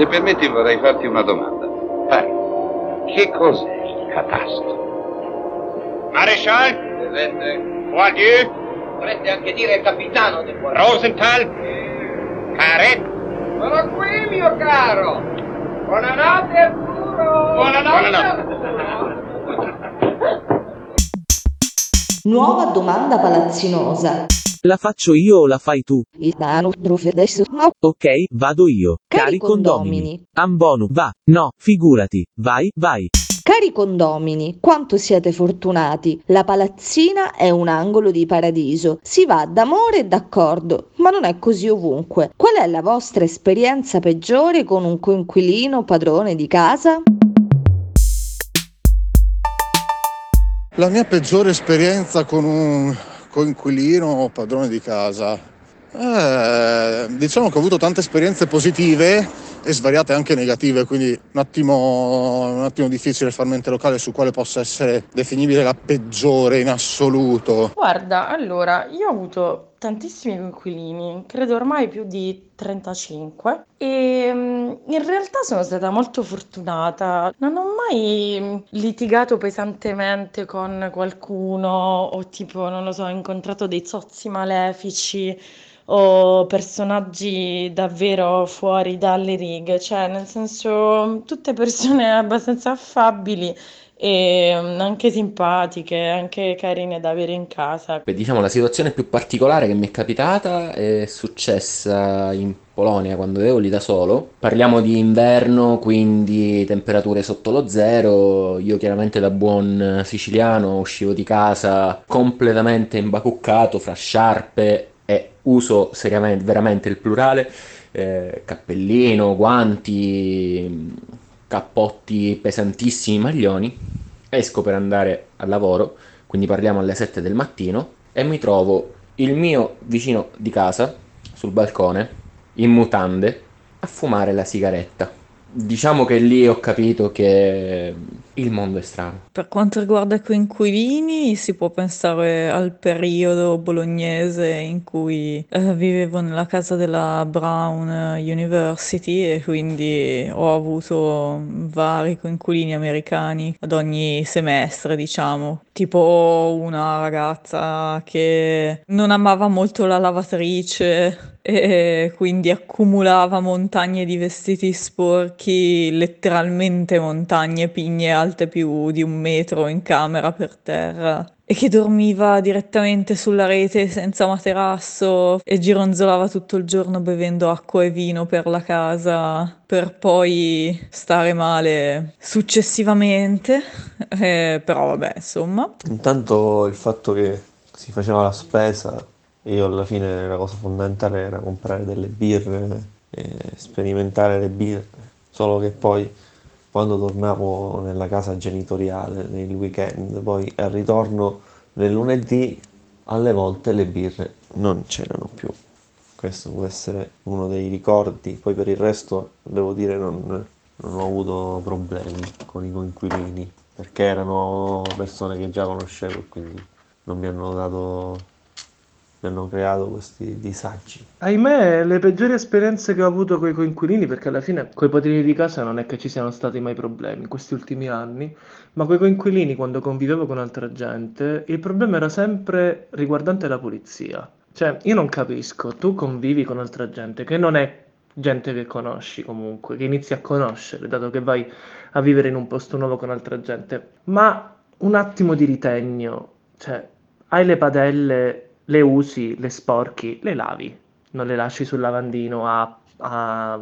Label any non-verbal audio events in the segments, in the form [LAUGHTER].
Se permetti vorrei farti una domanda. Parla. Che cos'è il catasto? Marescial, Presente? Boidieu, Dovreste anche dire capitano del cuore. Rosenthal, Caret. Sono qui, mio caro. Buonanotte, Arturo. Buonanotte. Nuova domanda palazzinosa. La faccio io o la fai tu? Il nano adesso no. Ok, vado io. Cari condomini. Ambonu, va. No, figurati. Vai, vai. Cari condomini, quanto siete fortunati! La palazzina è un angolo di paradiso. Si va d'amore e d'accordo, ma non è così ovunque. Qual è la vostra esperienza peggiore con un coinquilino padrone di casa? La mia peggiore esperienza con un coinquilino o padrone di casa. Eh, diciamo che ho avuto tante esperienze positive e svariate anche negative, quindi un attimo, un attimo difficile far mente locale su quale possa essere definibile la peggiore in assoluto. Guarda, allora, io ho avuto tantissimi coinquilini, credo ormai più di 35 e mm, in realtà sono stata molto fortunata. Non ho mai mm, litigato pesantemente con qualcuno o tipo, non lo so, ho incontrato dei zozzi malefici o personaggi davvero fuori dalle righe, cioè nel senso tutte persone [LAUGHS] abbastanza affabili e mm, anche simpatiche, anche carine da avere in casa. Beh, diciamo la situazione più particolare che mi è capitata è successa in Polonia quando ero lì da solo. Parliamo di inverno, quindi temperature sotto lo zero. Io chiaramente da buon siciliano uscivo di casa completamente imbacuccato fra sciarpe uso seriamente, veramente il plurale, eh, cappellino, guanti, cappotti pesantissimi, maglioni. Esco per andare al lavoro, quindi parliamo alle 7 del mattino, e mi trovo il mio vicino di casa sul balcone, in mutande, a fumare la sigaretta. Diciamo che lì ho capito che il mondo è strano. Per quanto riguarda i coinquilini, si può pensare al periodo bolognese in cui eh, vivevo nella casa della Brown University e quindi ho avuto vari coinquilini americani ad ogni semestre, diciamo. Tipo una ragazza che non amava molto la lavatrice e quindi accumulava montagne di vestiti sporchi, letteralmente montagne pigne alte più di un metro in camera per terra e che dormiva direttamente sulla rete senza materasso e gironzolava tutto il giorno bevendo acqua e vino per la casa per poi stare male successivamente, Eh, però vabbè insomma. Intanto il fatto che si faceva la spesa, io alla fine la cosa fondamentale era comprare delle birre sperimentare le birre, solo che poi quando tornavo nella casa genitoriale nel weekend, poi al ritorno nel lunedì, alle volte le birre non c'erano più. Questo può essere uno dei ricordi, poi per il resto devo dire non, non ho avuto problemi con i coinquilini, perché erano persone che già conoscevo e quindi non mi hanno dato, mi hanno creato questi disagi. Ahimè, le peggiori esperienze che ho avuto con i coinquilini, perché alla fine coi padrini di casa non è che ci siano stati mai problemi in questi ultimi anni, ma coi coinquilini quando convivevo con altra gente, il problema era sempre riguardante la pulizia. Cioè, io non capisco, tu convivi con altra gente che non è gente che conosci comunque, che inizi a conoscere, dato che vai a vivere in un posto nuovo con altra gente, ma un attimo di ritegno, cioè, hai le padelle, le usi, le sporchi, le lavi, non le lasci sul lavandino a, a,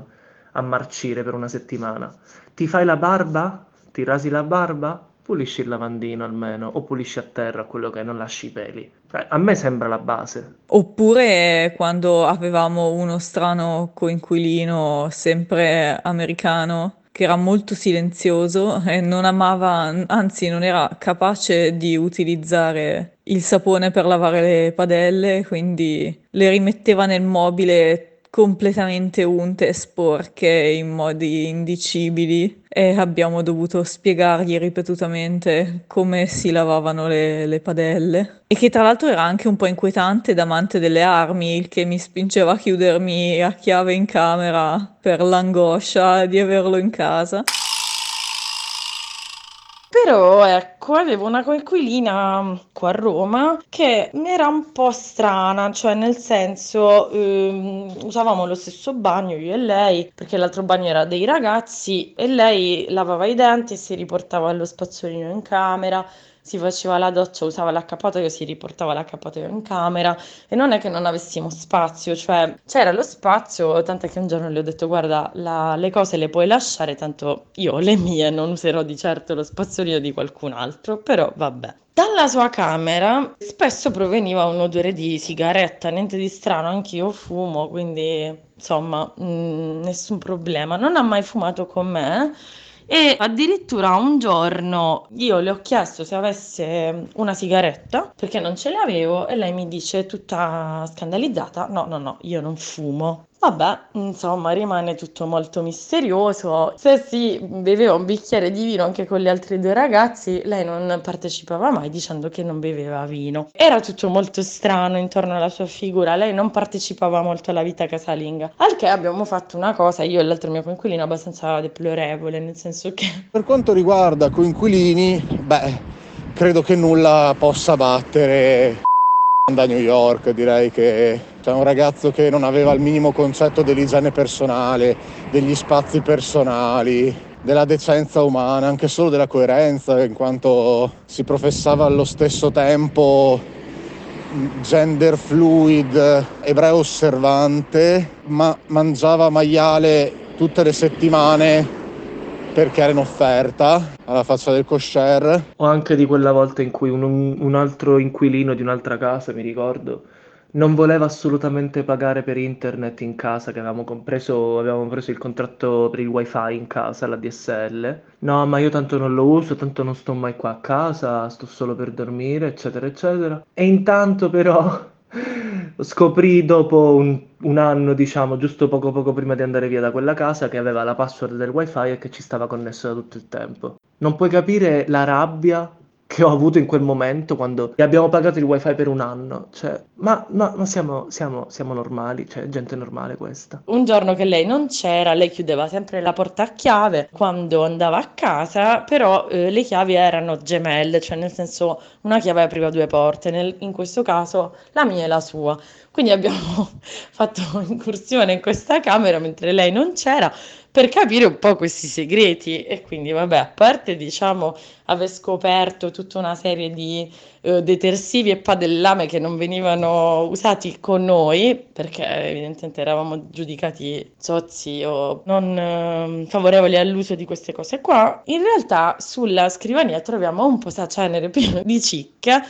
a marcire per una settimana. Ti fai la barba? Ti rasi la barba? pulisci il lavandino almeno, o pulisci a terra quello che è, non lasci i peli. Cioè, a me sembra la base. Oppure quando avevamo uno strano coinquilino, sempre americano, che era molto silenzioso e non amava, anzi non era capace di utilizzare il sapone per lavare le padelle, quindi le rimetteva nel mobile completamente unte e sporche in modi indicibili e abbiamo dovuto spiegargli ripetutamente come si lavavano le, le padelle e che tra l'altro era anche un po' inquietante da amante delle armi, il che mi spingeva a chiudermi a chiave in camera per l'angoscia di averlo in casa. Però ecco, avevo una coinquilina mm, qua a Roma che era un po' strana, cioè nel senso ehm, usavamo lo stesso bagno io e lei, perché l'altro bagno era dei ragazzi e lei lavava i denti e si riportava lo spazzolino in camera si faceva la doccia, usava l'accappatoio, si riportava l'accappatoio in camera e non è che non avessimo spazio, cioè c'era lo spazio, tant'è che un giorno le ho detto guarda la, le cose le puoi lasciare, tanto io le mie non userò di certo lo spazzolino di qualcun altro, però vabbè. Dalla sua camera spesso proveniva un odore di sigaretta, niente di strano, anch'io fumo, quindi insomma mh, mm, nessun problema. Non ha mai fumato con me e addirittura un giorno io le ho chiesto se avesse una sigaretta perché non ce l'avevo e lei mi dice tutta scandalizzata. No no no io non fumo Vabbè, insomma, rimane tutto molto misterioso. Se si beveva un bicchiere di vino anche con gli altri due ragazzi, lei non partecipava mai dicendo che non beveva vino. Era tutto molto strano intorno alla sua figura, lei non partecipava molto alla vita casalinga. Al che abbiamo fatto una cosa, io e l'altro mio coinquilino, abbastanza deplorevole, nel senso che... [LAUGHS] Per quanto riguarda coinquilini, beh, credo che nulla possa battere da New York, direi che c'è un ragazzo che non aveva il minimo concetto dell'igiene personale, degli spazi personali, della decenza umana, anche solo della coerenza, in quanto si professava allo stesso tempo gender fluid, ebreo osservante, ma mangiava maiale tutte le settimane perché era in offerta alla faccia del kosher. O anche di quella volta in cui un, un altro inquilino di un'altra casa, mi ricordo, non voleva assolutamente pagare per internet in casa che avevamo compreso, avevamo preso il contratto per il wifi in casa, la DSL. No, ma io tanto non lo uso, tanto non sto mai qua a casa, sto solo per dormire, eccetera, eccetera. E intanto però Scoprì dopo un, un anno, diciamo, giusto poco poco prima di andare via da quella casa, che aveva la password del wifi e che ci stava connesso da tutto il tempo. Non puoi capire la rabbia che ho avuto in quel momento quando abbiamo pagato il wifi per un anno. Cioè, ma, ma, ma siamo, siamo, siamo, normali, cioè, gente normale questa. Un giorno che lei non c'era, lei chiudeva sempre la porta a chiave quando andava a casa, però eh, le chiavi erano gemelle, cioè nel senso una chiave apriva due porte, nel, in questo caso la mia e la sua. Quindi abbiamo [LAUGHS] fatto incursione in questa camera mentre lei non c'era per capire un po' questi segreti. E quindi vabbè, a parte diciamo aver scoperto tutta una serie di eh, detersivi e padellame che non venivano usati con noi perché evidentemente eravamo giudicati zozzi o non eh, favorevoli all'uso di queste cose qua, in realtà sulla scrivania troviamo un posacenere pieno di cicche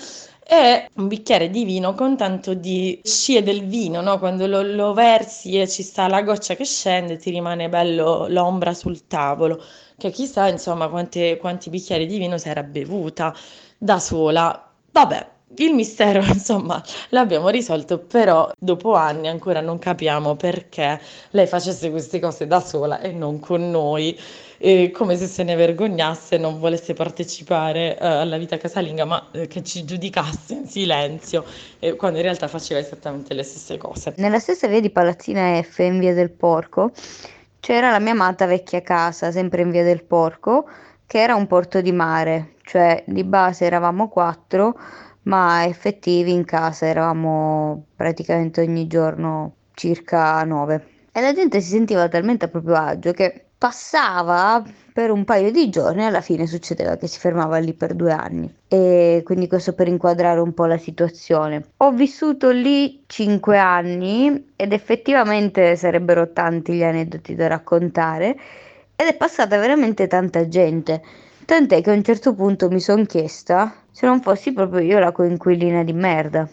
e un bicchiere di vino con tanto di scie del vino, no? Quando lo, lo, versi e ci sta la goccia che scende, ti rimane bello l'ombra sul tavolo, che chissà, insomma, quante, quanti bicchieri di vino si era bevuta da sola. Vabbè, il mistero, [LAUGHS] insomma, l'abbiamo risolto, però dopo anni ancora non capiamo perché lei facesse queste cose da sola e non con noi eh, come se se ne vergognasse, non volesse partecipare eh, alla vita casalinga, ma eh, che ci giudicasse in silenzio, quando in realtà faceva esattamente le stesse cose. Nella stessa via di Palazzina F, in via del Porco, c'era la mia amata vecchia casa, sempre in via del Porco, che era un porto di mare, cioè di base eravamo quattro, ma effettivi in casa eravamo praticamente ogni giorno circa nove. E la gente si sentiva talmente a proprio agio che passava per un paio di giorni e alla fine succedeva che si fermava lì per due anni. E quindi questo per inquadrare un po' la situazione. Ho vissuto lì cinque anni ed effettivamente sarebbero tanti gli aneddoti da raccontare ed è passata veramente tanta gente. Tant'è che a un certo punto mi sono chiesta se non fossi proprio io la coinquilina di merda.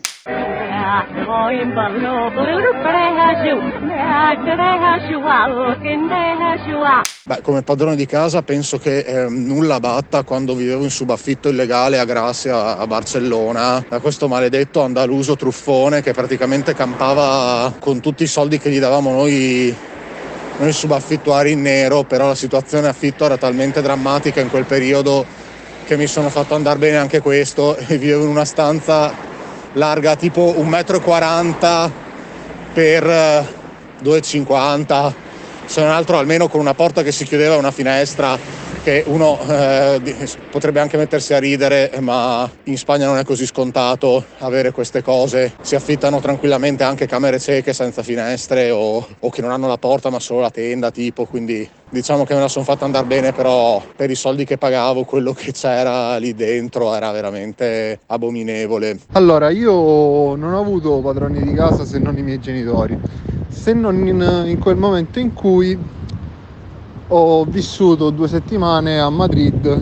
Beh, come padrone di casa penso che eh, nulla batta quando vivevo in subaffitto illegale a Gracia, a Barcellona, da questo maledetto andaluso truffone che praticamente campava con tutti i soldi che gli davamo noi, noi subaffittuari in nero, però la situazione affitto era talmente drammatica in quel periodo che mi sono fatto andare bene anche questo [LAUGHS] e vivevo in una stanza larga tipo 1,40 m per 2,50 m se non altro almeno con una porta che si chiudeva e una finestra che uno eh, potrebbe anche mettersi a ridere, ma in Spagna non è così scontato avere queste cose. Si affittano tranquillamente anche camere cieche senza finestre o, o che non hanno la porta ma solo la tenda, tipo, quindi diciamo che me la sono fatta andare bene, però per i soldi che pagavo quello che c'era lì dentro era veramente abominevole. Allora, io non ho avuto padroni di casa se non i miei genitori, se non in, in quel momento in cui ho vissuto due settimane a Madrid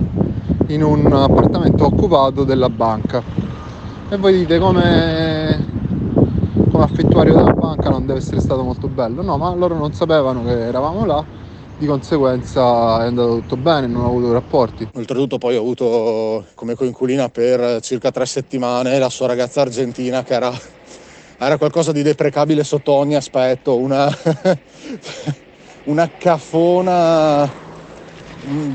in un appartamento occupato della banca. E voi dite come, come affittuario della banca non deve essere stato molto bello. No, ma loro non sapevano che eravamo là, di conseguenza è andato tutto bene, non ho avuto rapporti. Oltretutto poi ho avuto come coinquilina per circa tre settimane la sua ragazza argentina che era, era qualcosa di deprecabile sotto ogni aspetto, una... [LAUGHS] una cafona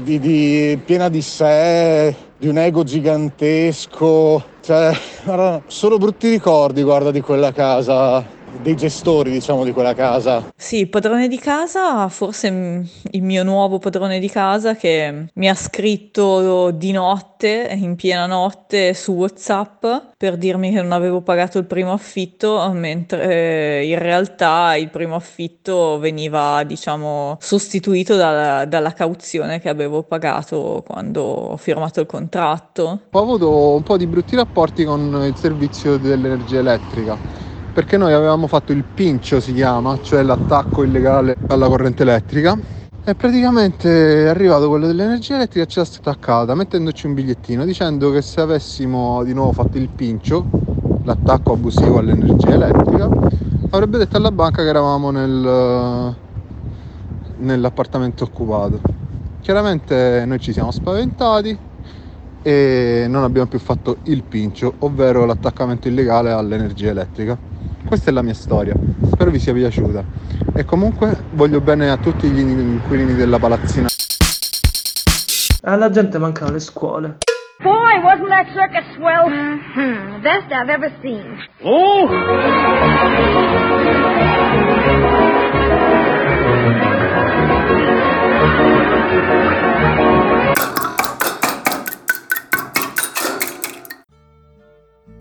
di, di, piena di sé, di un ego gigantesco. Cioè, guarda, solo brutti ricordi, guarda, di quella casa dei gestori, diciamo, di quella casa. Sì, padrone di casa, forse il mio nuovo padrone di casa che mi ha scritto di notte, in piena notte, su WhatsApp per dirmi che non avevo pagato il primo affitto, mentre in realtà il primo affitto veniva, diciamo, sostituito dalla, dalla cauzione che avevo pagato quando ho firmato il contratto. Ho avuto un po' di brutti rapporti con il servizio dell'energia elettrica perché noi avevamo fatto il pincio si chiama, cioè l'attacco illegale alla corrente elettrica e praticamente è arrivato quello dell'energia elettrica e ce l'ha staccata mettendoci un bigliettino dicendo che se avessimo di nuovo fatto il pincio, l'attacco abusivo all'energia elettrica, avrebbe detto alla banca che eravamo nel, nell'appartamento occupato. Chiaramente noi ci siamo spaventati e non abbiamo più fatto il pincio, ovvero l'attaccamento illegale all'energia elettrica. Questa è la mia storia, spero vi sia piaciuta e comunque voglio bene a tutti gli inquilini della palazzina. Alla gente mancano le scuole. Boy, wasn't that circus swell? Mm-hmm. Best I've ever seen. Oh!